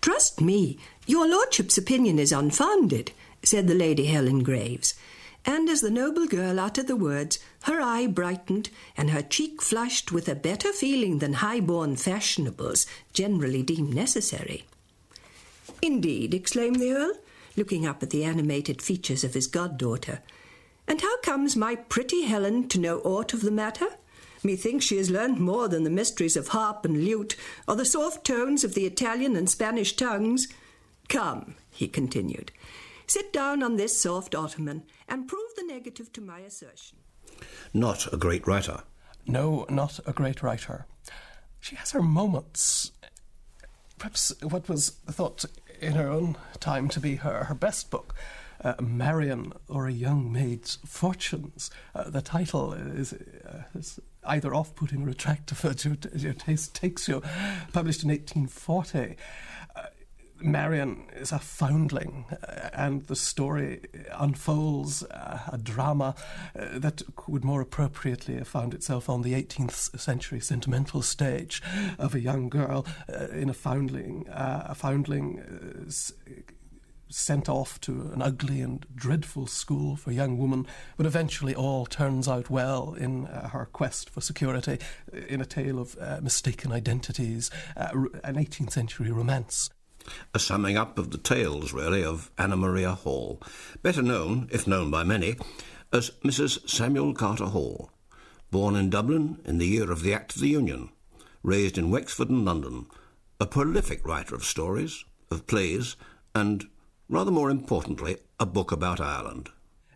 Trust me, your lordship's opinion is unfounded, said the Lady Helen Graves. And as the noble girl uttered the words, her eye brightened and her cheek flushed with a better feeling than high-born fashionables generally deem necessary. Indeed, exclaimed the Earl, looking up at the animated features of his goddaughter. And how comes my pretty Helen to know aught of the matter? Methinks she has learned more than the mysteries of harp and lute, or the soft tones of the Italian and Spanish tongues. Come, he continued, sit down on this soft ottoman and prove the negative to my assertion. Not a great writer. No, not a great writer. She has her moments. Perhaps what was thought in her own time to be her, her best book uh, Marian or a Young Maid's Fortunes. Uh, the title is, uh, is either off putting or attractive as your, your taste takes you, published in 1840. Uh, Marian is a foundling, uh, and the story unfolds uh, a drama uh, that would more appropriately have found itself on the 18th century sentimental stage of a young girl in a foundling, a foundling sent off to an ugly and dreadful school for young women, but eventually all turns out well in uh, her quest for security, uh, in a tale of uh, mistaken identities, uh, an 18th century romance. A summing up of the tales, really, of Anna Maria Hall, better known, if known by many, as Mrs. Samuel Carter Hall. Born in Dublin in the year of the Act of the Union, raised in Wexford and London, a prolific writer of stories, of plays, and rather more importantly, a book about Ireland.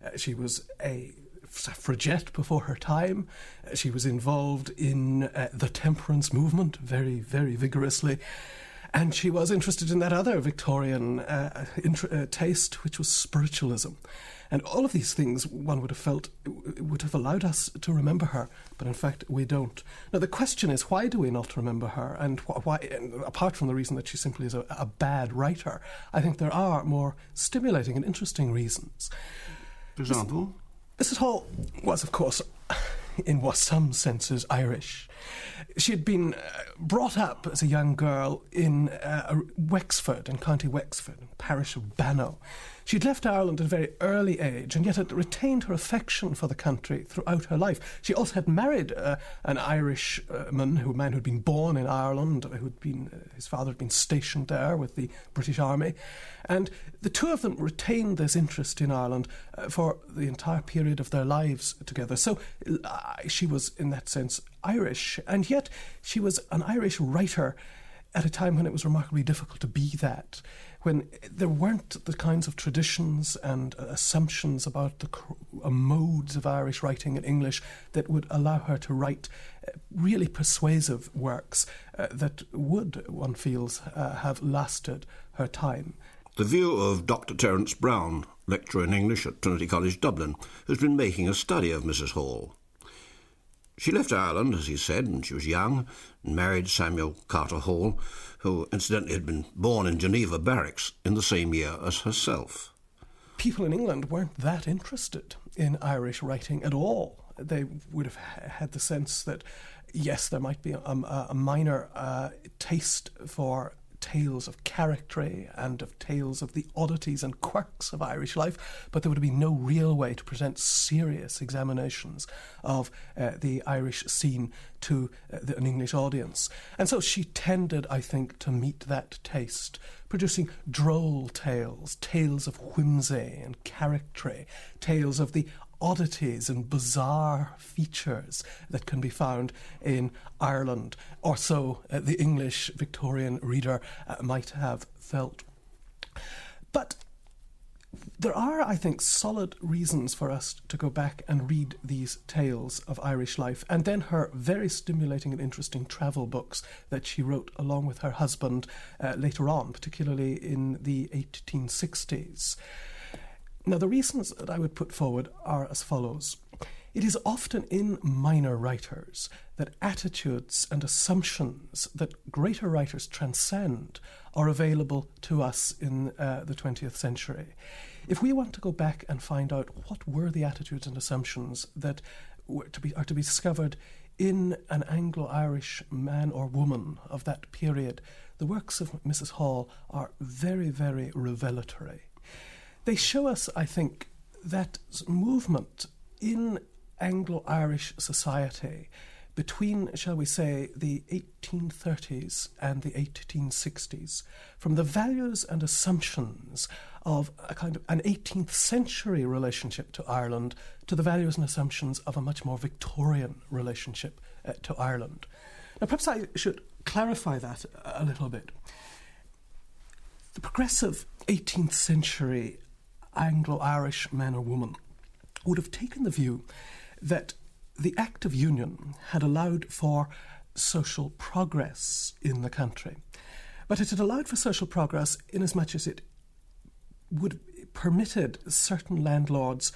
Uh, she was a suffragette before her time. Uh, she was involved in uh, the temperance movement very, very vigorously. And she was interested in that other Victorian uh, int- taste, which was spiritualism. And all of these things, one would have felt, would have allowed us to remember her, but in fact, we don't. Now, the question is, why do we not remember her? And why, and apart from the reason that she simply is a, a bad writer, I think there are more stimulating and interesting reasons. For example? Mrs. Hall was, of course, in what some senses Irish. She had been uh, brought up as a young girl in uh, Wexford, in County Wexford, in the parish of Bannow. She'd left Ireland at a very early age and yet had retained her affection for the country throughout her life. She also had married uh, an Irishman, who, a man who'd been born in Ireland, who'd been, uh, his father had been stationed there with the British Army. And the two of them retained this interest in Ireland uh, for the entire period of their lives together. So uh, she was, in that sense, Irish, and yet she was an Irish writer at a time when it was remarkably difficult to be that when there weren't the kinds of traditions and uh, assumptions about the uh, modes of Irish writing in English that would allow her to write uh, really persuasive works that would, one feels, have lasted her time. The view of Dr. Terence Brown, lecturer in English at Trinity College Dublin, who's been making a study of Mrs. Hall. She left Ireland, as he said, when she was young, and married Samuel Carter Hall, who incidentally had been born in Geneva Barracks in the same year as herself. People in England weren't that interested in Irish writing at all. They would have had the sense that, yes, there might be a, a minor uh, taste for tales of character and of tales of the oddities and quirks of Irish life, but there would be no real way to present serious examinations of uh, the Irish scene to uh, the, an English audience. And so she tended, I think, to meet that taste, producing droll tales, tales of whimsy and character, tales of the oddities and bizarre features that can be found in Ireland, or so uh, the English Victorian reader uh, might have felt. But there are, I think, solid reasons for us to go back and read these tales of Irish life, and then her very stimulating and interesting travel books that she wrote along with her husband uh, later on, particularly in the 1860s. Now, the reasons that I would put forward are as follows. It is often in minor writers that attitudes and assumptions that greater writers transcend are available to us in uh, the 20th century. If we want to go back and find out what were the attitudes and assumptions that were to be, are to be discovered in an Anglo Irish man or woman of that period, the works of Mrs. Hall are very, very revelatory. They show us, I think, that movement in Anglo Irish society between, shall we say, the 1830s and the 1860s, from the values and assumptions of a kind of an 18th century relationship to Ireland to the values and assumptions of a much more Victorian relationship uh, to Ireland. Now, perhaps I should clarify that a little bit. The progressive 18th century Anglo Irish man or woman would have taken the view that the Act of Union had allowed for social progress in the country. But it had allowed for social progress inasmuch as it would permitted certain landlords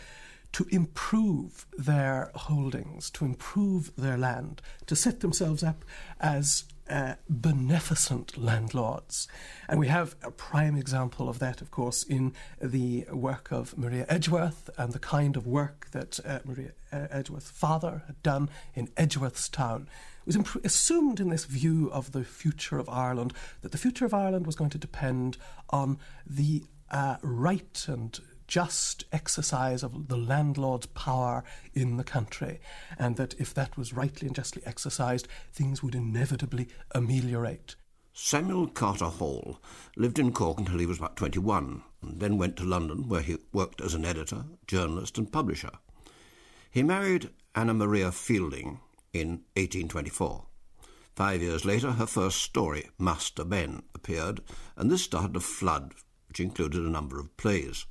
to improve their holdings, to improve their land, to set themselves up as uh, beneficent landlords. And we have a prime example of that, of course, in the work of Maria Edgeworth and the kind of work that uh, Maria uh, Edgeworth's father had done in Edgeworthstown. It was imp- assumed in this view of the future of Ireland that the future of Ireland was going to depend on the uh, right and just exercise of the landlord's power in the country, and that if that was rightly and justly exercised, things would inevitably ameliorate. Samuel Carter Hall lived in Cork until he was about 21, and then went to London, where he worked as an editor, journalist, and publisher. He married Anna Maria Fielding in 1824. Five years later, her first story, Master Ben, appeared, and this started a flood which included a number of plays.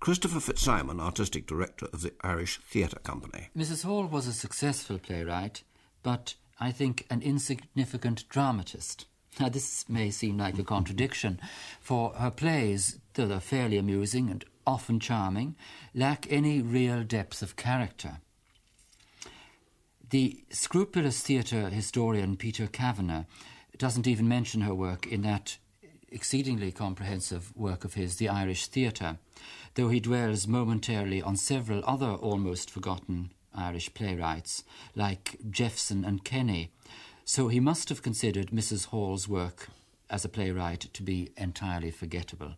Christopher Fitzsimon, artistic director of the Irish Theatre Company. Mrs. Hall was a successful playwright, but I think an insignificant dramatist. Now, this may seem like a contradiction, for her plays, though they're fairly amusing and often charming, lack any real depth of character. The scrupulous theatre historian Peter Kavanagh doesn't even mention her work in that exceedingly comprehensive work of his, The Irish Theatre, though he dwells momentarily on several other almost forgotten Irish playwrights, like Jephson and Kenney. So he must have considered Mrs. Hall's work as a playwright to be entirely forgettable.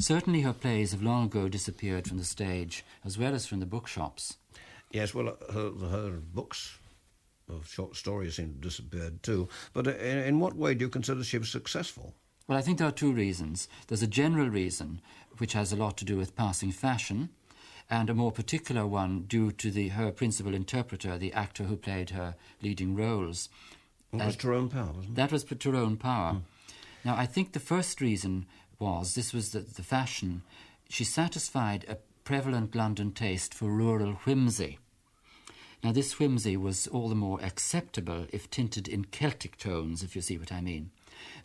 Certainly her plays have long ago disappeared from the stage, as well as from the bookshops. Yes, well, her, her books of short stories seem to have disappeared too. But in, in what way do you consider she was successful? Well, I think there are two reasons. There's a general reason, which has a lot to do with passing fashion, and a more particular one due to the, her principal interpreter, the actor who played her leading roles. That was Tyrone Power, wasn't it? That was Tyrone Power. Hmm. Now, I think the first reason was this was the, the fashion. She satisfied a prevalent London taste for rural whimsy. Now, this whimsy was all the more acceptable if tinted in Celtic tones, if you see what I mean.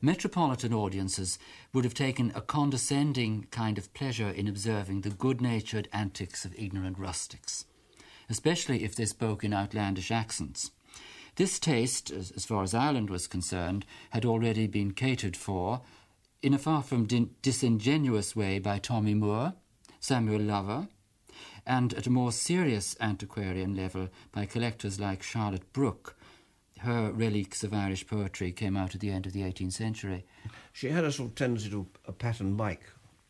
Metropolitan audiences would have taken a condescending kind of pleasure in observing the good natured antics of ignorant rustics, especially if they spoke in outlandish accents. This taste, as, far as Ireland was concerned, had already been catered for in a far from din- disingenuous way by Tommy Moore, Samuel Lover, and at a more serious antiquarian level by collectors like Charlotte Brooke, her relics of Irish poetry came out at the end of the 18th century. She had a sort of tendency to a pattern Mike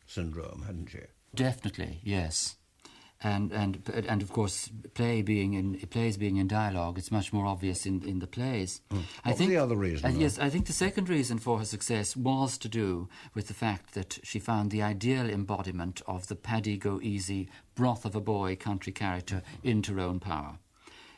syndrome, hadn't she? Definitely, yes. And and and of course, play being in plays being in dialogue, it's much more obvious in, in the plays. Mm. What was the other reason, Uh, yes, I think the second reason for her success was to do with the fact that she found the ideal embodiment of the Paddy Go Easy, broth of a boy country character in Tyrone Power.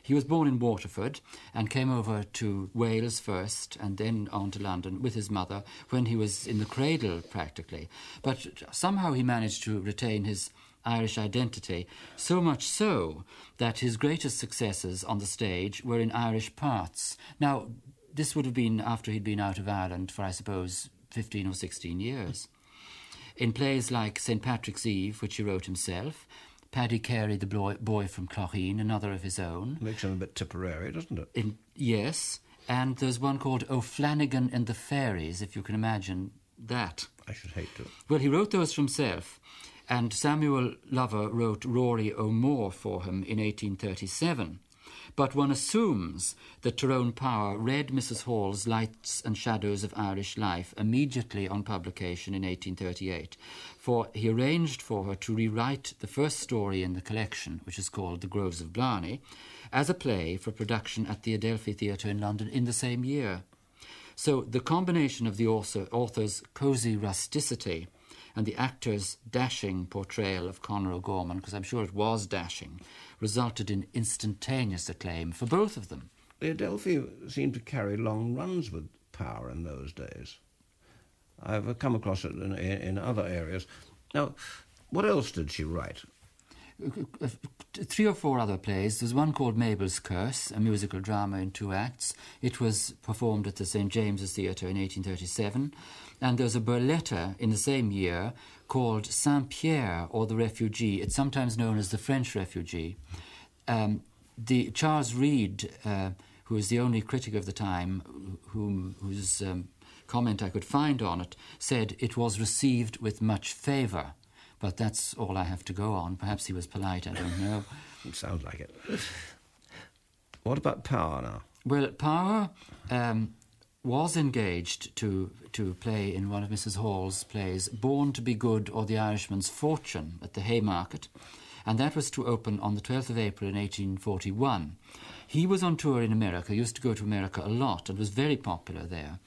He was born in Waterford and came over to Wales first and then on to London with his mother when he was in the cradle practically. But somehow he managed to retain his Irish identity, so much so that his greatest successes on the stage were in Irish parts. Now, this would have been after he'd been out of Ireland for, I suppose, 15 or 16 years. In plays like St. Patrick's Eve, which he wrote himself, Paddy Carey, the boy, boy from Clogheen, another of his own. Makes him a bit Tipperary, doesn't it? In, yes, and there's one called O'Flanagan and the Fairies, if you can imagine that. I should hate to. Well, he wrote those for himself, and Samuel Lover wrote Rory O'More for him in 1837. But one assumes that Tyrone Power read Mrs. Hall's Lights and Shadows of Irish Life immediately on publication in 1838, for he arranged for her to rewrite the first story in the collection, which is called The Groves of Blarney, as a play for production at the Adelphi Theatre in London in the same year. So the combination of the author, author's cosy rusticity and the actor's dashing portrayal of Conor O'Gorman, because I'm sure it was dashing, resulted in instantaneous acclaim for both of them. The Adelphi seemed to carry long runs with power in those days. I've come across it in, in other areas. Now, what else did she write? three or four other plays. There's one called Mabel's Curse, a musical drama in two acts. It was performed at the St James's Theatre in 1837. And there's a burletta in the same year called Saint Pierre or the Refugee. It's sometimes known as the French Refugee. Um, the Charles Reade, uh, who is the only critic of the time whom, whose um, comment I could find on it, said it was received with much favour. But that's all I have to go on. Perhaps he was polite, I don't know. it sounds like it. What about Power now? Well, Power um, was engaged to, to play in one of Mrs. Hall's plays, Born to be Good or The Irishman's Fortune, at the Haymarket, and that was to open on the 12th of April in 1841. He was on tour in America, used to go to America a lot, and was very popular there.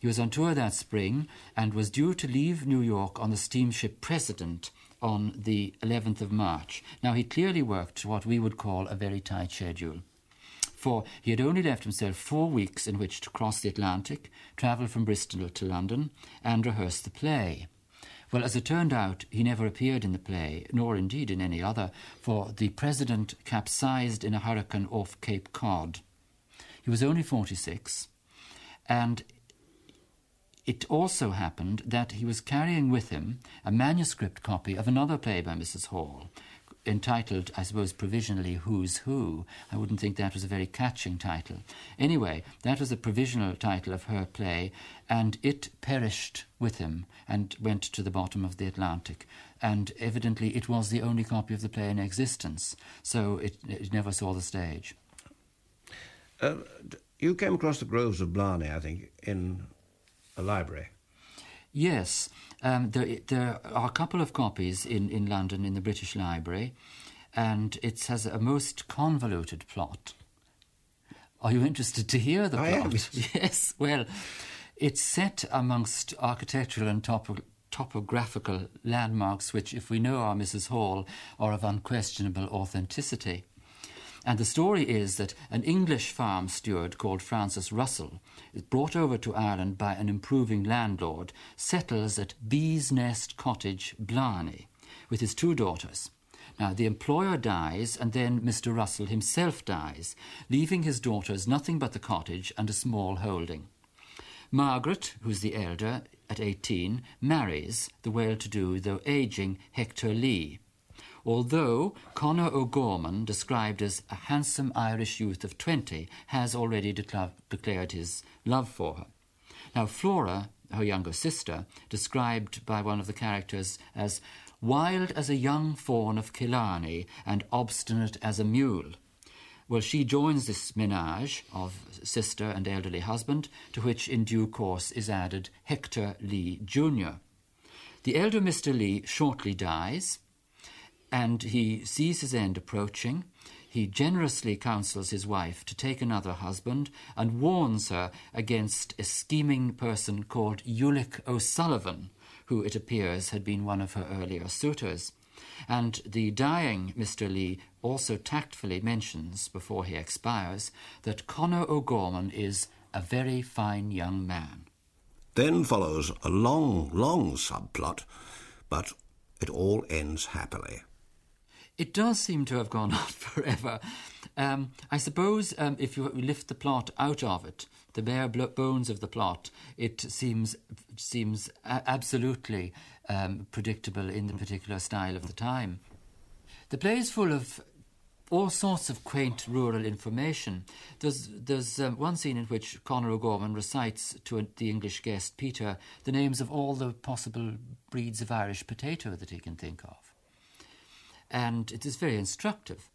He was on tour that spring and was due to leave New York on the steamship President on the 11th of March. Now, he clearly worked what we would call a very tight schedule for he had only left himself four weeks in which to cross the Atlantic, travel from Bristol to London, and rehearse the play. Well, as it turned out, he never appeared in the play, nor indeed in any other, for the president capsized in a hurricane off Cape Cod. He was only 46, and it also happened that he was carrying with him a manuscript copy of another play by Mrs. Hall, entitled, I suppose, provisionally Who's Who. I wouldn't think that was a very catching title. Anyway, that was the provisional title of her play, and it perished with him and went to the bottom of the Atlantic. And evidently, it was the only copy of the play in existence, so it, it never saw the stage. Uh, you came across the Groves of Blarney, I think, in a library. Yes, um, there, there, are a couple of copies in, in London in the British Library, and it has a most convoluted plot. Are you interested to hear the I plot? Am. Yes, well, it's set amongst architectural and topo- topographical landmarks, which, if we know our Mrs. Hall, are of unquestionable authenticity. And the story is that an English farm steward called Francis Russell is brought over to Ireland by an improving landlord, settles at Bees Nest Cottage, Blarney, with his two daughters. Now, the employer dies, and then Mr. Russell himself dies, leaving his daughters nothing but the cottage and a small holding. Margaret, who's the elder, at 18, marries the well to do, though aging, Hector Lee although Conor O'Gorman, described as a handsome Irish youth of 20, has already declared his love for her. Now, Flora, her younger sister, described by one of the characters as wild as a young fawn of Killarney and obstinate as a mule. Well, she joins this menage of sister and elderly husband, to which in due course is added Hector Lee Jr. The elder Mr. Lee shortly dies, and he sees his end approaching. He generously counsels his wife to take another husband and warns her against a scheming person called Ulick O'Sullivan, who it appears had been one of her earlier suitors. And the dying Mr. Lee also tactfully mentions, before he expires, that Conor O'Gorman is a very fine young man. Then follows a long, long subplot, but it all ends happily. It does seem to have gone on forever. Um, I suppose um, if you lift the plot out of it, the bare bones of the plot, it seems seems absolutely um, predictable in the particular style of the time. The play is full of all sorts of quaint rural information. There's, there's um, one scene in which Conor O'Gorman recites to a, the English guest, Peter, the names of all the possible breeds of Irish potato that he can think of and it is very instructive.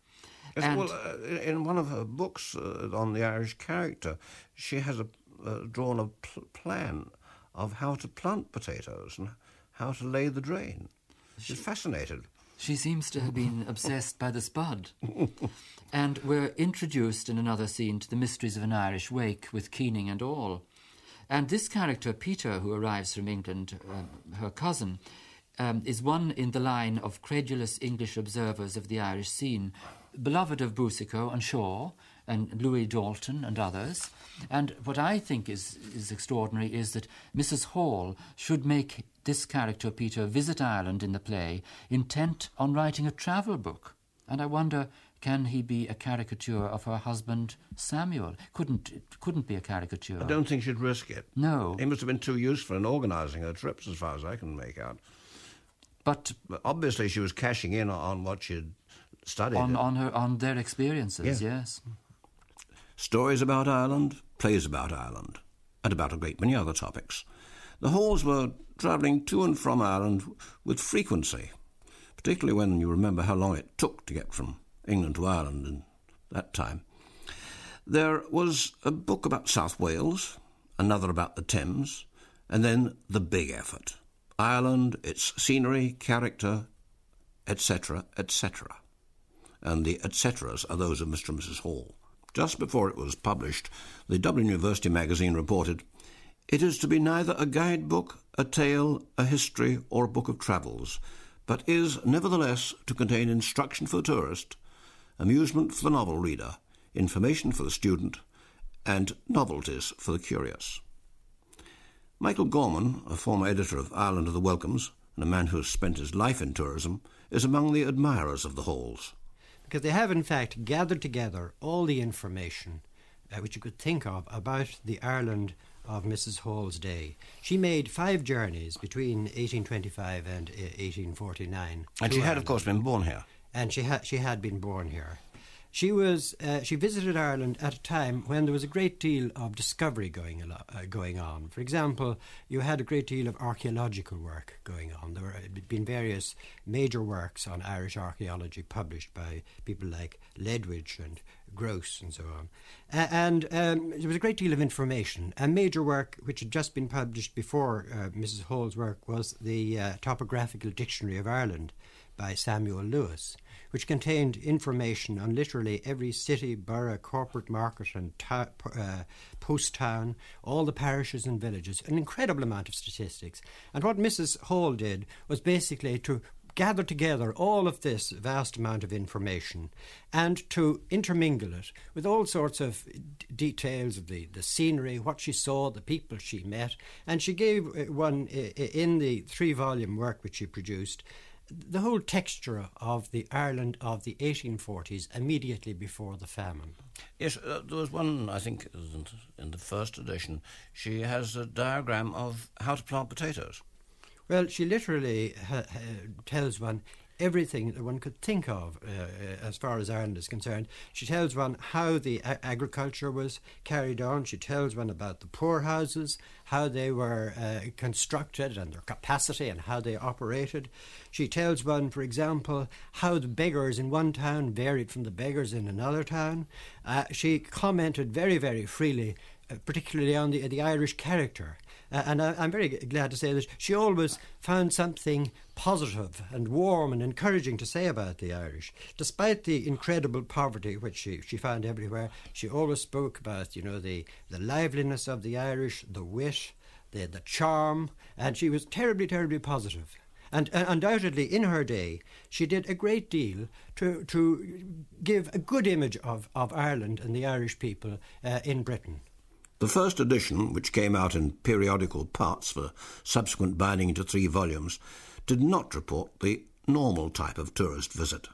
Yes, And- well, uh, in one of her books uh, on the Irish character, she has a, uh, drawn a pl- plan of how to plant potatoes and how to lay the drain. She's fascinated. She seems to have been obsessed by the spud. and we're introduced in another scene to the mysteries of an Irish wake with Keening and all. And this character, Peter, who arrives from England, uh, her cousin, um, is one in the line of credulous English observers of the Irish scene, beloved of Boucicault and Shaw and Louis D'Alton and others. And what I think is, is extraordinary is that Mrs. Hall should make this character, Peter, visit Ireland in the play, intent on writing a travel book. And I wonder, can he be a caricature of her husband Samuel? Couldn't it couldn't be a caricature? I don't think she'd risk it. No. He must have been too useful in organising her trips, as far as I can make out. But But obviously, she was cashing in on what she'd studied. on, on her on their experiences, Yeah. yes. Stories about Ireland, plays about Ireland, and about a great many other topics. The Halls were travelling to and from Ireland with frequency, particularly when you remember how long it took to get from England to Ireland in that time. There was a book about South Wales, another about the Thames, and then the big effort Ireland, its scenery, character, etc., etc and the etceteras are those of Mr. and Mrs. Hall. Just before it was published, the Dublin University magazine reported, It is to be neither a guidebook, a tale, a history, or a book of travels, but is nevertheless to contain instruction for the tourist, amusement for the novel reader, information for the student, and novelties for the curious. Michael Gorman, a former editor of Ireland of the Welcomes, and a man who has spent his life in tourism, is among the admirers of the halls. because they have in fact gathered together all the information uh, which you could think of about the Ireland of Mrs. Hall's day. She made five journeys between 1825 and uh, 1849. And she had, of course, been born here. and she had she had been born here. She was uh, she visited Ireland at a time when there was a great deal of discovery going uh, going on. For example, you had a great deal of archaeological work going on. There had been various major works on Irish archaeology published by people like Ledwich and Grose and so on. A- and um, there was a great deal of information. A major work which had just been published before uh, Mrs. Hall's work was the uh, Topographical Dictionary of Ireland by Samuel Lewis, which contained information on literally every city, borough, corporate market, and ta- uh, post town, all the parishes and villages, an incredible amount of statistics. And what Mrs. Hall did was basically to gather together all of this vast amount of information and to intermingle it with all sorts of d- details of the, the scenery, what she saw, the people she met. And she gave uh, one i- in the three volume work which she produced the whole texture of the Ireland of the 1840s immediately before the famine. Yes, uh, there was one, I think, in- the first edition. She has a diagram of how to plant potatoes. Well, she literally ha- ha- tells one everything that one could think of uh, uh, as far as Ireland is concerned. She tells one how the a- agriculture was carried on. She tells one about the poorhouses, how they were uh, constructed and their capacity and how they operated. She tells one, for example, how the beggars in one town varied from the beggars in another town. Uh, she commented very, very freely, uh, particularly on the, the Irish character. Uh, and I, I'm very glad to say that she always found something positive and warm and encouraging to say about the Irish. Despite the incredible poverty which she, she found everywhere, she always spoke about, you know, the, the liveliness of the Irish, the wit, the, the charm, and she was terribly, terribly positive. And uh, undoubtedly, in her day, she did a great deal to, to give a good image of, of Ireland and the Irish people uh, in Britain. The first edition, which came out in periodical parts for subsequent binding into three volumes, did not report the normal type of tourist visit.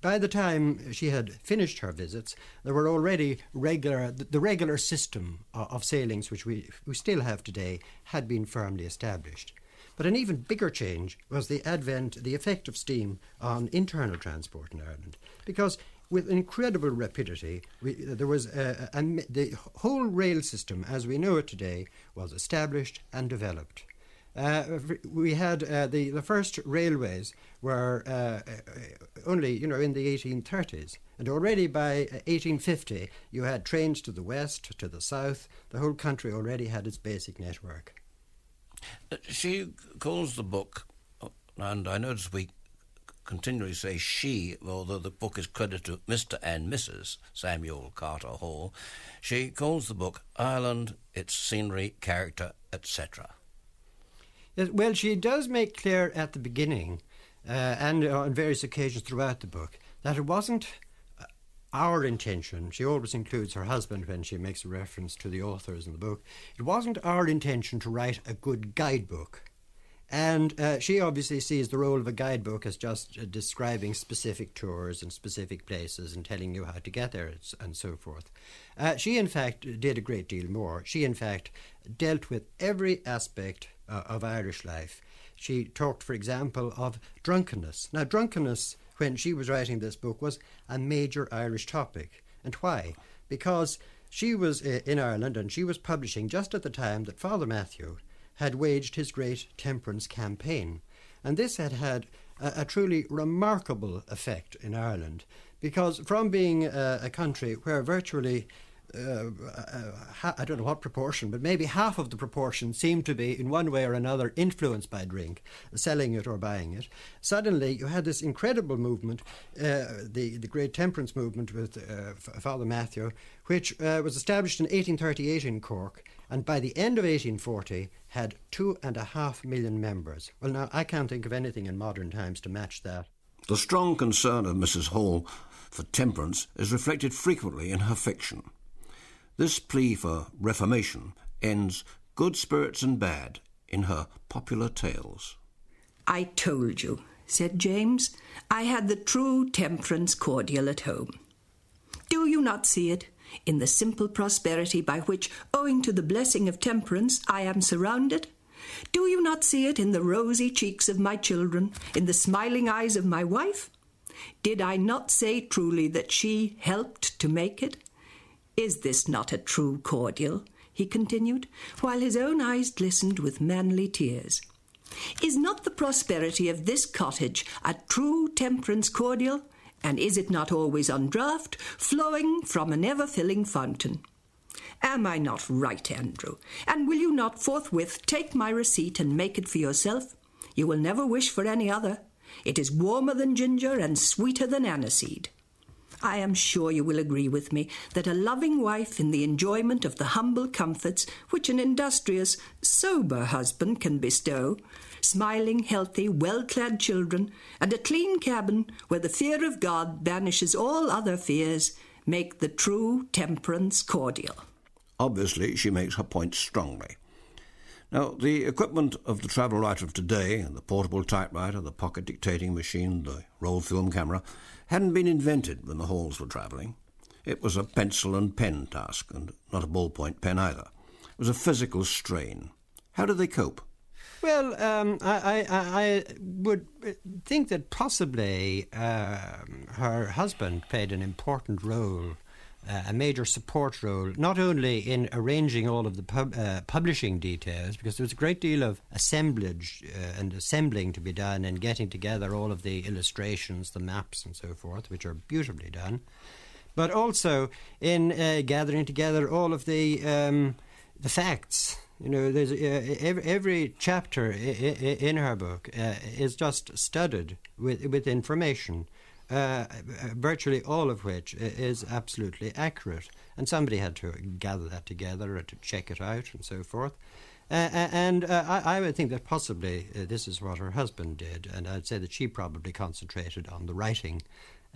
By the time she had finished her visits, there were already regular the, regular system of, of sailings which we we still have today had been firmly established. But an even bigger change was the advent, the effect of steam on internal transport in Ireland, because with incredible rapidity, we, there was a, a, a, the whole rail system as we know it today was established and developed. Uh, we had uh, the, the first railways were uh, only, you know, in the 1830s. And already by 1850, you had trains to the west, to the south. The whole country already had its basic network. She calls the book, and I notice we continually say she, although the book is credited to Mr. and Mrs. Samuel Carter Hall. She calls the book Ireland, its scenery, character, etc. Well, she does make clear at the beginning uh, and on various occasions throughout the book that it wasn't uh, our intention. She always includes her husband when she makes a reference to the authors in the book. It wasn't our intention to write a good guidebook. And uh, she obviously sees the role of a guidebook as just uh, describing specific tours and specific places and telling you how to get there and so forth. Uh, she, in fact, did a great deal more. She, in fact, dealt with every aspect uh, of Irish life. She talked, for example, of drunkenness. Now, drunkenness, when she was writing this book, was a major Irish topic. And why? Because she was uh, in Ireland and she was publishing just at the time that Father Mathew had waged his great temperance campaign. And this had had a, a truly remarkable effect in Ireland because from being a, a country where virtually uh, uh, I don't know what proportion, but maybe half of the proportion seemed to be, in one way or another, influenced by drink, selling it or buying it. Suddenly, you had this incredible movement, uh, the, the Great Temperance Movement with uh, Father Mathew, which uh, was established in 1838 in Cork, and by the end of 1840 had two and a half million members. Well, now, I can't think of anything in modern times to match that. The strong concern of Mrs. Hall for temperance is reflected frequently in her fiction. This plea for reformation ends good spirits and bad in her popular tales. I told you, said James, I had the true temperance cordial at home. Do you not see it? In the simple prosperity by which, owing to the blessing of temperance, I am surrounded? Do you not see it in the rosy cheeks of my children, in the smiling eyes of my wife? Did I not say truly that she helped to make it? Is this not a true cordial? he continued, while his own eyes glistened with manly tears. Is not the prosperity of this cottage a true temperance cordial? And is it not always on draught, flowing from an ever filling fountain? Am I not right, Andrew? And will you not forthwith take my receipt and make it for yourself? You will never wish for any other. It is warmer than ginger and sweeter than aniseed. I am sure you will agree with me that a loving wife in the enjoyment of the humble comforts which an industrious, sober husband can bestow, smiling, healthy, well clad children, and a clean cabin where the fear of God banishes all other fears, make the true temperance cordial. Obviously, she makes her point strongly. Now, the equipment of the travel writer of today, the portable typewriter, the pocket dictating machine, the roll film camera, hadn't been invented when the Halls were travelling. It was a pencil and pen task, and not a ballpoint pen either. It was a physical strain. How did they cope? Well, um, I, I, I, would think that possibly uh, her husband played an important role uh, a major support role, not only in arranging all of the pub, uh, publishing details, because there was a great deal of assemblage uh, and assembling to be done and getting together all of the illustrations, the maps, and so forth, which are beautifully done, but also in uh, gathering together all of the um, the facts. You know, there's uh, every, every, chapter in her book is just studded with with information uh, virtually all of which is absolutely accurate. And somebody had to gather that together and to check it out and so forth. Uh, uh and uh, I, I, would think that possibly uh, this is what her husband did, and I'd say that she probably concentrated on the writing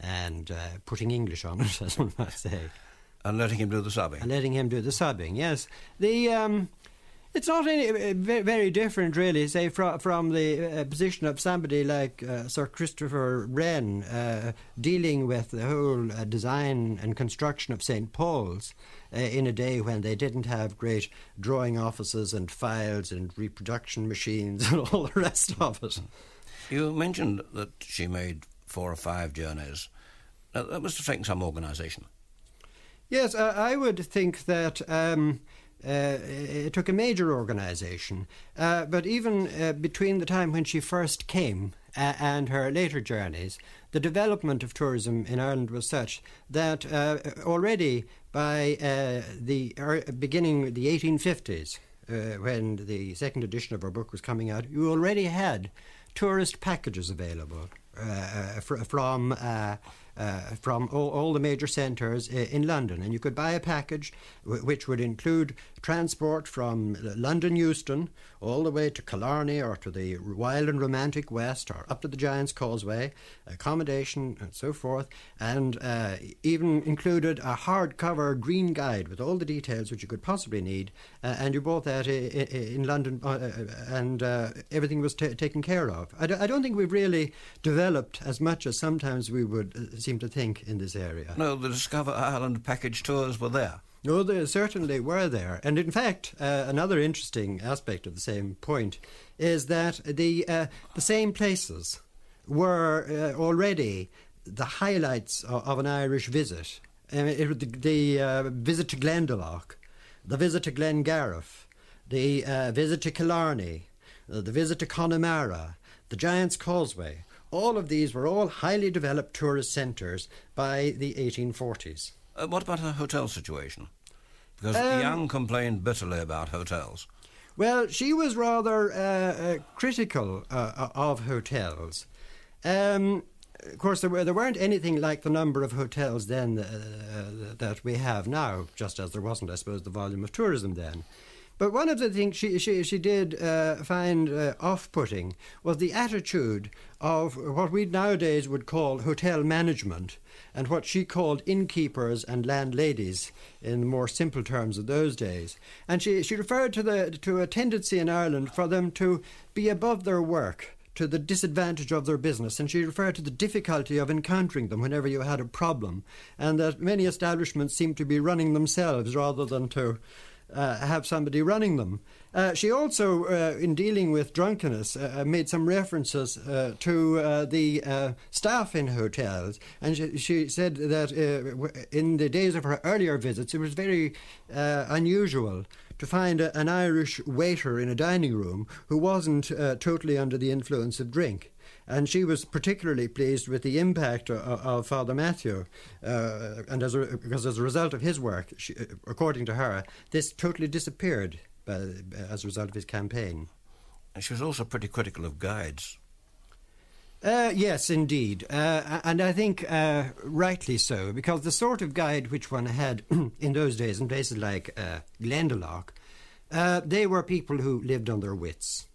and uh, putting English on it, as one might say. And letting him do the subbing. And letting him do the subbing, yes. The um, it's not any uh, very different, really, say from from the uh, position of somebody like uh, Sir Christopher Wren uh, dealing with the whole uh, design and construction of St Paul's uh, in a day when they didn't have great drawing offices and files and reproduction machines and all the rest of it. You mentioned that she made four or five journeys. That must have taken some organisation. Yes, I would think that. Um, it took a major organisation. Uh, but even uh, between the time when she first came uh, and her later journeys, the development of tourism in Ireland was such that uh, already by uh, the beginning of the 1850s, when the second edition of her book was coming out, you already had tourist packages available from uh, from all, all, the major centres uh, in London. And you could buy a package w- which would include transport from London Euston all the way to Killarney or to the wild and romantic west or up to the Giant's Causeway, accommodation and so forth, and uh, even included a hardcover green guide with all the details which you could possibly need. Uh, and you bought that in, London uh, uh, and everything was t- taken care of. I d- I don't think we've really developed as much as sometimes we would seem to think in this area. No, the Discover Ireland package tours were there. No, they certainly were there. And in fact, uh, another interesting aspect of the same point is that the, uh, the same places were uh, already the highlights of, of, an Irish visit. Um, it, the, the uh, visit to Glendalough, the visit to Glengarriff, the uh, visit to Killarney, uh, the visit to Connemara, the Giant's Causeway all of these were all highly developed tourist centres by the 1840s. Uh, what about her hotel situation? Because um, Young complained bitterly about hotels. Well, she was rather uh, uh, critical uh, uh, of hotels. Um, of course, there, were, there weren't anything like the number of hotels then uh, that we have now, just as there wasn't, I suppose, the volume of tourism then. But one of the things she, she, she did uh, find uh, off putting was the attitude of what we nowadays would call hotel management and what she called innkeepers and landladies in the more simple terms of those days. And she, she referred to, the, to a tendency in Ireland for them to be above their work to the disadvantage of their business, and she referred to the difficulty of encountering them whenever you had a problem, and that many establishments seemed to be running themselves rather than to uh, have somebody running them. Uh, she also, uh, in dealing with drunkenness, uh, uh, made some references uh, to the staff in hotels, and she, she said that in the days of her earlier visits, it was very unusual to find a, an Irish waiter in a dining room who wasn't totally under the influence of drink and she was particularly pleased with the impact of, of Father Mathew, uh, and as a, because as a result of his work, she, according to her, this totally disappeared by, as a result of his campaign. And she was also pretty critical of guides. Uh, yes, indeed. Uh, and I think uh, rightly so, because the sort of guide which one had in those days in places like uh, Glendalough, uh, they were people who lived on their wits.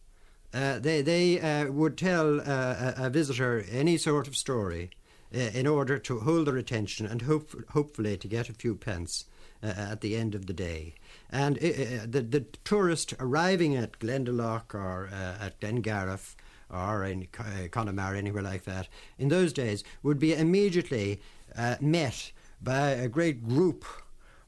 Uh, they they uh, would tell uh, a, visitor any sort of story uh, in order to hold their attention and hope, hopefully to get a few pence uh, at the end of the day. And the, the tourist arriving at Glendalough or at Glengarriff or in Connemara, anywhere like that, in those days would be immediately met by a great group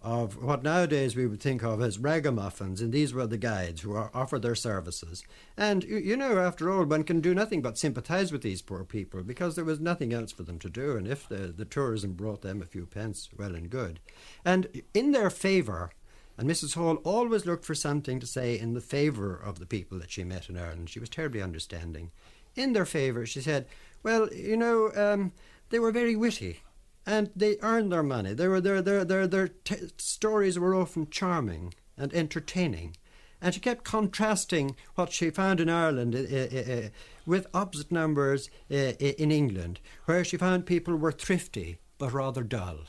of what nowadays we would think of as ragamuffins, and these were the guides who offered their services. And you know, after all, one can do nothing but sympathise with these poor people because there was nothing else for them to do, and if the, the tourism brought them a few pence, well and good. And in their favour, and Mrs. Hall always looked for something to say in the favour of the people that she met in Ireland. She was terribly understanding. In their favour, she said, Well, you know, um, they were very witty and they earned their money. They were, their, their, their, their t- stories were often charming and entertaining. And she kept contrasting what she found in Ireland uh, uh, uh, with opposite numbers uh, in England, where she found people were thrifty but rather dull.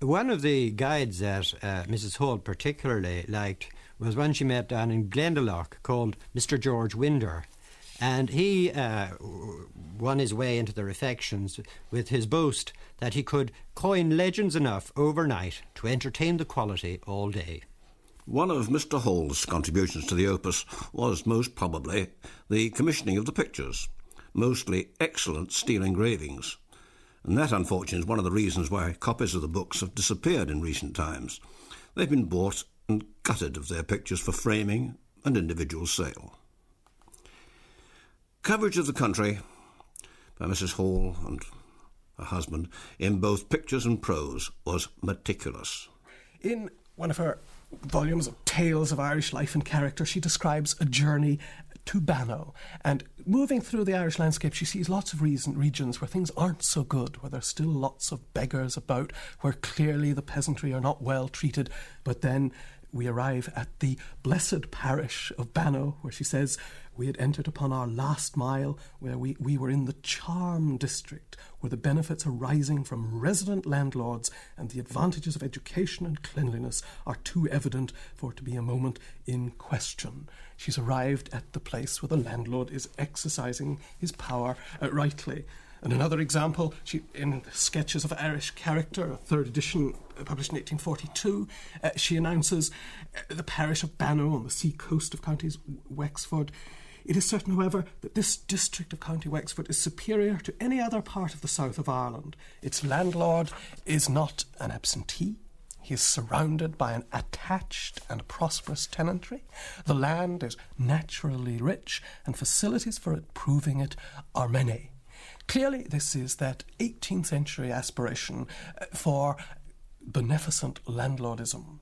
One of the guides that uh, Mrs. Holt particularly liked was one she met down in Glendalough called Mr. George Winder. And he uh, won his way into their affections with his boast that he could coin legends enough overnight to entertain the quality all day. One of Mr. Hall's contributions to the opus was most probably the commissioning of the pictures, mostly excellent steel engravings. And that, unfortunately, is one of the reasons why copies of the books have disappeared in recent times. They've been bought and gutted of their pictures for framing and individual sale. Coverage of the country by Mrs. Hall and her husband, in both pictures and prose, was meticulous. In one of her volumes of tales of Irish life and character, she describes a journey to Bannow. And moving through the Irish landscape, she sees lots of reason, regions where things aren't so good, where there's still lots of beggars about, where clearly the peasantry are not well treated. But then we arrive at the blessed parish of Bannow, where she says, we had entered upon our last mile, where we, we were in the charm district, where the benefits arising from resident landlords and the advantages of education and cleanliness are too evident for it to be a moment in question. She's arrived at the place where the landlord is exercising his power uh, rightly. And another example, she, in Sketches of Irish Character, a third edition uh, published in 1842, uh, she announces uh, the parish of Bannow on the sea coast of counties Wexford it is certain, however, that this district of County Wexford is superior to any other part of the south of Ireland. Its landlord is not an absentee. He is surrounded by an attached and prosperous tenantry. The land is naturally rich, and facilities for improving it are many. Clearly, this is that 18th century aspiration uh, for beneficent landlordism.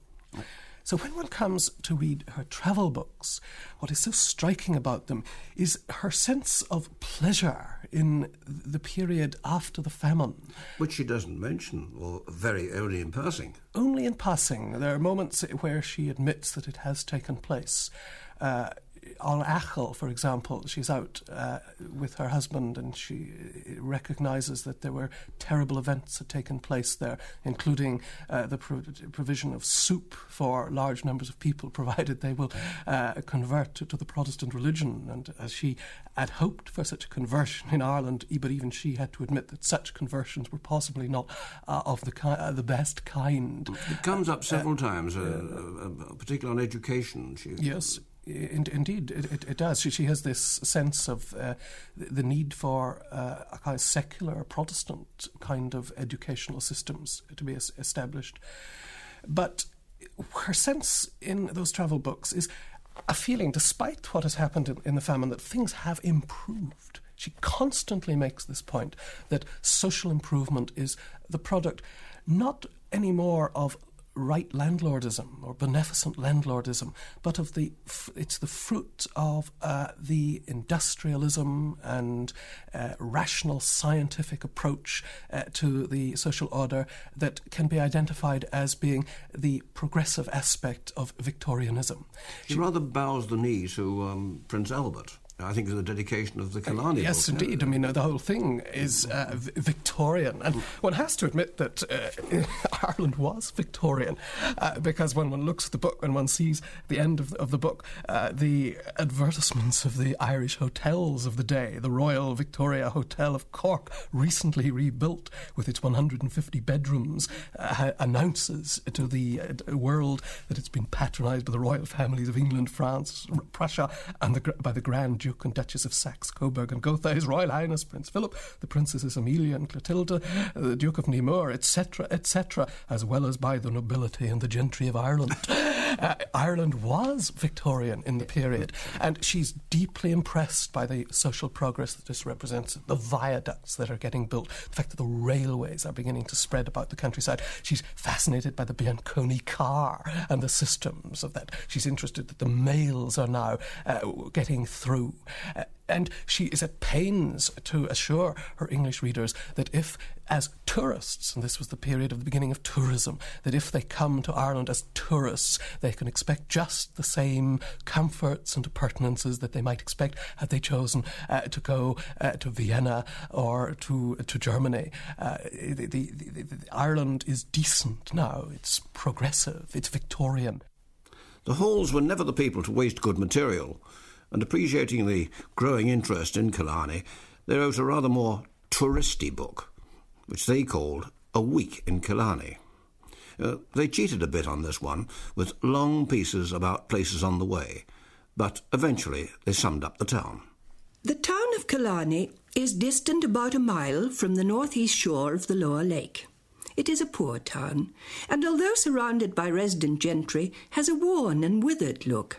So when one comes to read her travel books, what is so striking about them is her sense of pleasure in the period after the famine. Which she doesn't mention, or very only in passing. Only in passing. There are moments where she admits that it has taken place. Uh, on Achill, for example, she's out uh, with her husband and she recognizes that there were terrible events that had taken place there, including uh, the pro- provision of soup for large numbers of people, provided they will uh, convert to, to, the Protestant religion. And as she had hoped for such a conversion in Ireland, but even she had to admit that such conversions were possibly not uh, of the, ki- uh, the best kind. It comes up several times, uh, particularly on education. She, yes in, indeed, it, it, it, does. She, she has this sense of uh, the need for uh, a kind of secular Protestant kind of educational systems to be established. But her sense in those travel books is a feeling, despite what has happened in, in the famine, that things have improved. She constantly makes this point that social improvement is the product not anymore of right landlordism or beneficent landlordism, but of the it's the fruit of uh, the industrialism and uh, rational scientific approach uh, to the social order that can be identified as being the progressive aspect of Victorianism. He rather bows the knee to um, Prince Albert. I think, the dedication of the Killarney. Uh, yes, book. indeed. I mean, uh, the whole thing is uh, v- Victorian, and one has to admit that uh, Ireland was Victorian, uh, because when one looks at the book and one sees the end of the, of the book, uh, the advertisements of the Irish hotels of the day, the Royal Victoria Hotel of Cork, recently rebuilt with its 150 bedrooms, announces to the world that it's been patronised by the royal families of England, France, Prussia, and the, by the Grand Duke and Duchess of Saxe, Coburg and Gotha, His Royal Highness Prince Philip, the Princesses Amelia and Clotilda, the Duke of Nemours, etc., etc., as well as by the nobility and the gentry of Ireland. uh, Ireland was Victorian in the period, and she's deeply impressed by the social progress that this represents, the viaducts that are getting built, the fact that the railways are beginning to spread about the countryside. She's fascinated by the Bianconi car and the systems of that. She's interested that the mails are now uh, getting through and she is at pains to assure her English readers that if, as tourists, and this was the period of the beginning of tourism, that if they come to Ireland as tourists, they can expect just the same comforts and appurtenances that they might expect had they chosen uh, to go uh, to Vienna or to to Germany. Uh, the, the, the, Ireland is decent now. It's progressive. It's Victorian. The Halls were never the people to waste good material and appreciating the growing interest in Killarney, they wrote a rather more touristy book, which they called A Week in Killarney. Uh, they cheated a bit on this one, with long pieces about places on the way, but eventually they summed up the town. The town of Killarney is distant about a mile from the northeast shore of the lower lake. It is a poor town, and although surrounded by resident gentry, has a worn and withered look.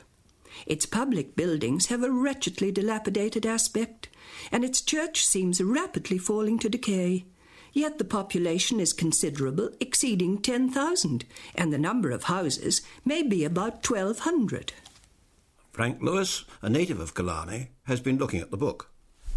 Its public buildings have a wretchedly dilapidated aspect, and its church seems rapidly falling to decay. Yet the population is considerable, exceeding 10,000, and the number of houses may be about 1,200. Frank Lewis, a native of Killarney, has been looking at the book.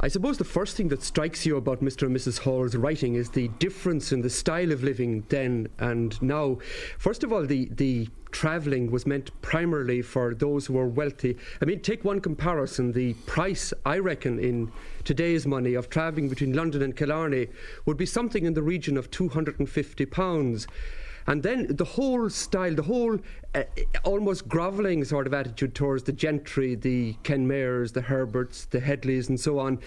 I suppose the first thing that strikes you about Mr. and Mrs. Hall's writing is the difference in the style of living then and now. First of all, the, the travelling was meant primarily for those who were wealthy. I mean, take one comparison. The price, I reckon, in today's money of travelling between London and Killarney would be something in the region of £250. And then the whole style, the whole uh, almost grovelling sort of attitude towards the gentry, the Kenmares, the Herberts, the Headleys, and so on.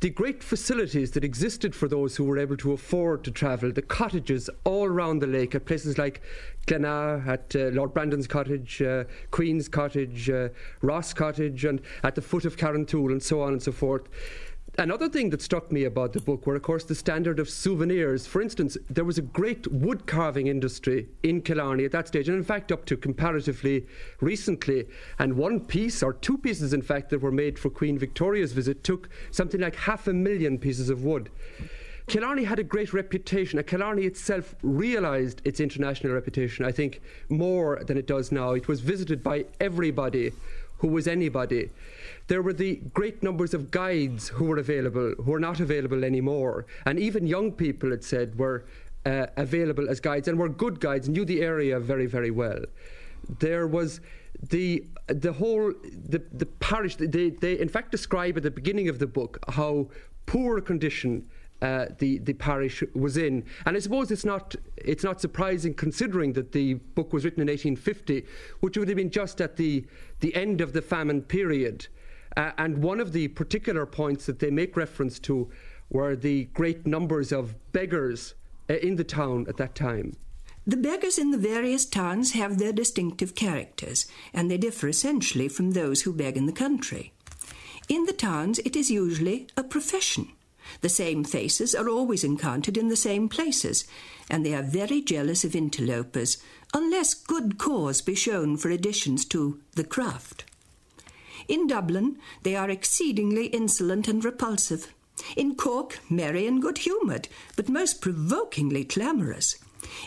The great facilities that existed for those who were able to afford to travel, the cottages all around the lake at places like Glena, at uh, Lord Brandon's cottage, uh, Queen's cottage, uh, Ross cottage, and at the foot of Carrauntoohil, and so on and so forth. Another thing that struck me about the book were, of course, the standard of souvenirs. For instance, there was a great wood carving industry in Killarney at that stage, and in fact, up to comparatively recently. And one piece, or two pieces, in fact, that were made for Queen Victoria's visit took something like half a million pieces of wood. Killarney had a great reputation, and Killarney itself realised its international reputation, I think, more than it does now. It was visited by everybody who was anybody. There were the great numbers of guides who were available, who are not available anymore. And even young people, it said, were uh, available as guides and were good guides, knew the area very, very well. There was the the whole the the parish. They they in fact describe at the beginning of the book how poor condition uh, the the parish was in. And I suppose it's not it's not surprising considering that the book was written in 1850, which would have been just at the the end of the famine period. Uh, and one of the particular points that they make reference to were the great numbers of beggars uh, in the town at that time. The beggars in the various towns have their distinctive characters, and they differ essentially from those who beg in the country. In the towns, it is usually a profession. The same faces are always encountered in the same places, and they are very jealous of interlopers, unless good cause be shown for additions to the craft. In Dublin, they are exceedingly insolent and repulsive. In Cork, merry and good humoured, but most provokingly clamorous.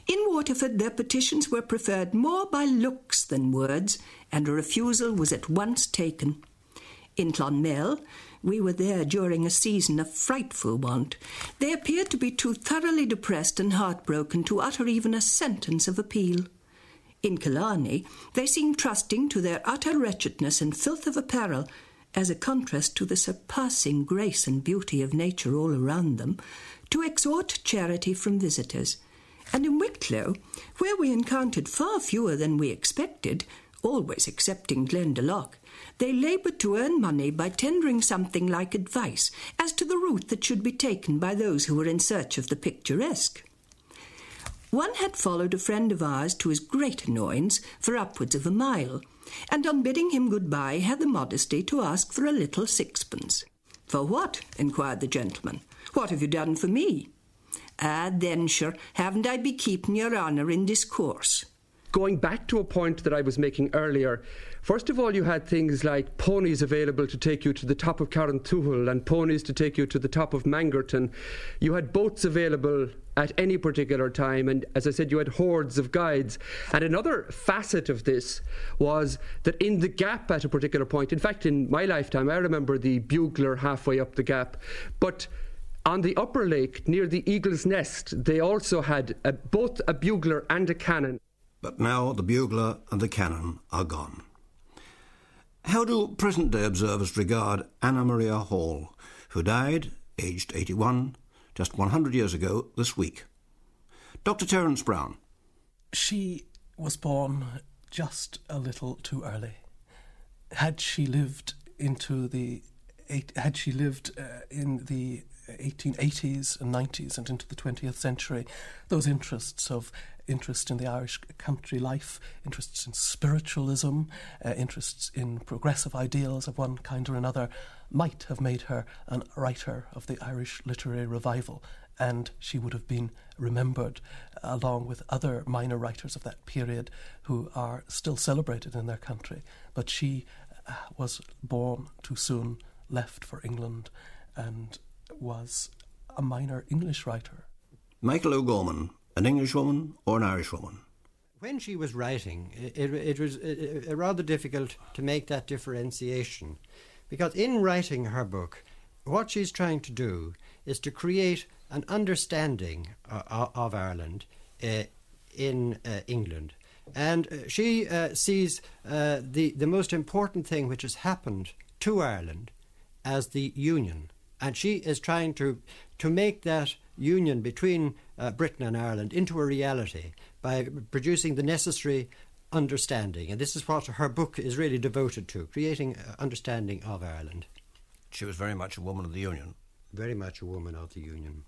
In Waterford, their petitions were preferred more by looks than words, and a refusal was at once taken. In Clonmel, we were there during a season of frightful want. They appeared to be too thoroughly depressed and heartbroken to utter even a sentence of appeal. In Killarney, they seemed trusting to their utter wretchedness and filth of apparel, as a contrast to the surpassing grace and beauty of nature all around them, to exhort charity from visitors. And in Wicklow, where we encountered far fewer than we expected, always excepting Glendalough, they laboured to earn money by tendering something like advice as to the route that should be taken by those who were in search of the picturesque. One had followed a friend of ours to his great annoyance for upwards of a mile, and on bidding him good-bye had the modesty to ask for a little sixpence. For what? inquired the gentleman. What have you done for me? Ah, then, sure, haven't I be keeping your honour in discourse? Going back to a point that I was making earlier, First of all, you had things like ponies available to take you to the top of Carrauntoohil and ponies to take you to the top of Mangerton. You had boats available at any particular time, and as I said, you had hordes of guides. And another facet of this was that in the gap at a particular point, in fact, in my lifetime, I remember the bugler halfway up the gap, but on the upper lake near the Eagle's Nest, they also had a, both a bugler and a cannon. But now the bugler and the cannon are gone. How do present day observers regard Anna Maria Hall, who died, aged 81, just 100 years ago this week? Dr. Terence Brown. She was born just a little too early. Had she lived into the had she lived uh, in the 1880s and 90s and into the 20th century, those interests of interest in the Irish country life, interests in spiritualism, uh, interests in progressive ideals of one kind or another, might have made her a writer of the Irish literary revival. And she would have been remembered along with other minor writers of that period who are still celebrated in their country. But she uh, was born too soon, left for England, and was a minor English writer. Michael O'Gorman, an Englishwoman or an Irishwoman? When she was writing, it, it was uh, uh, rather difficult to make that differentiation because in writing her book, what she's trying to do is to create an understanding uh, of Ireland uh, in uh, England. And uh, she sees the, the most important thing which has happened to Ireland as the union. And she is trying to, to make that union between uh, Britain and Ireland into a reality by producing the necessary understanding. And this is what her book is really devoted to creating understanding of Ireland. She was very much a woman of the Union. Very much a woman of the Union.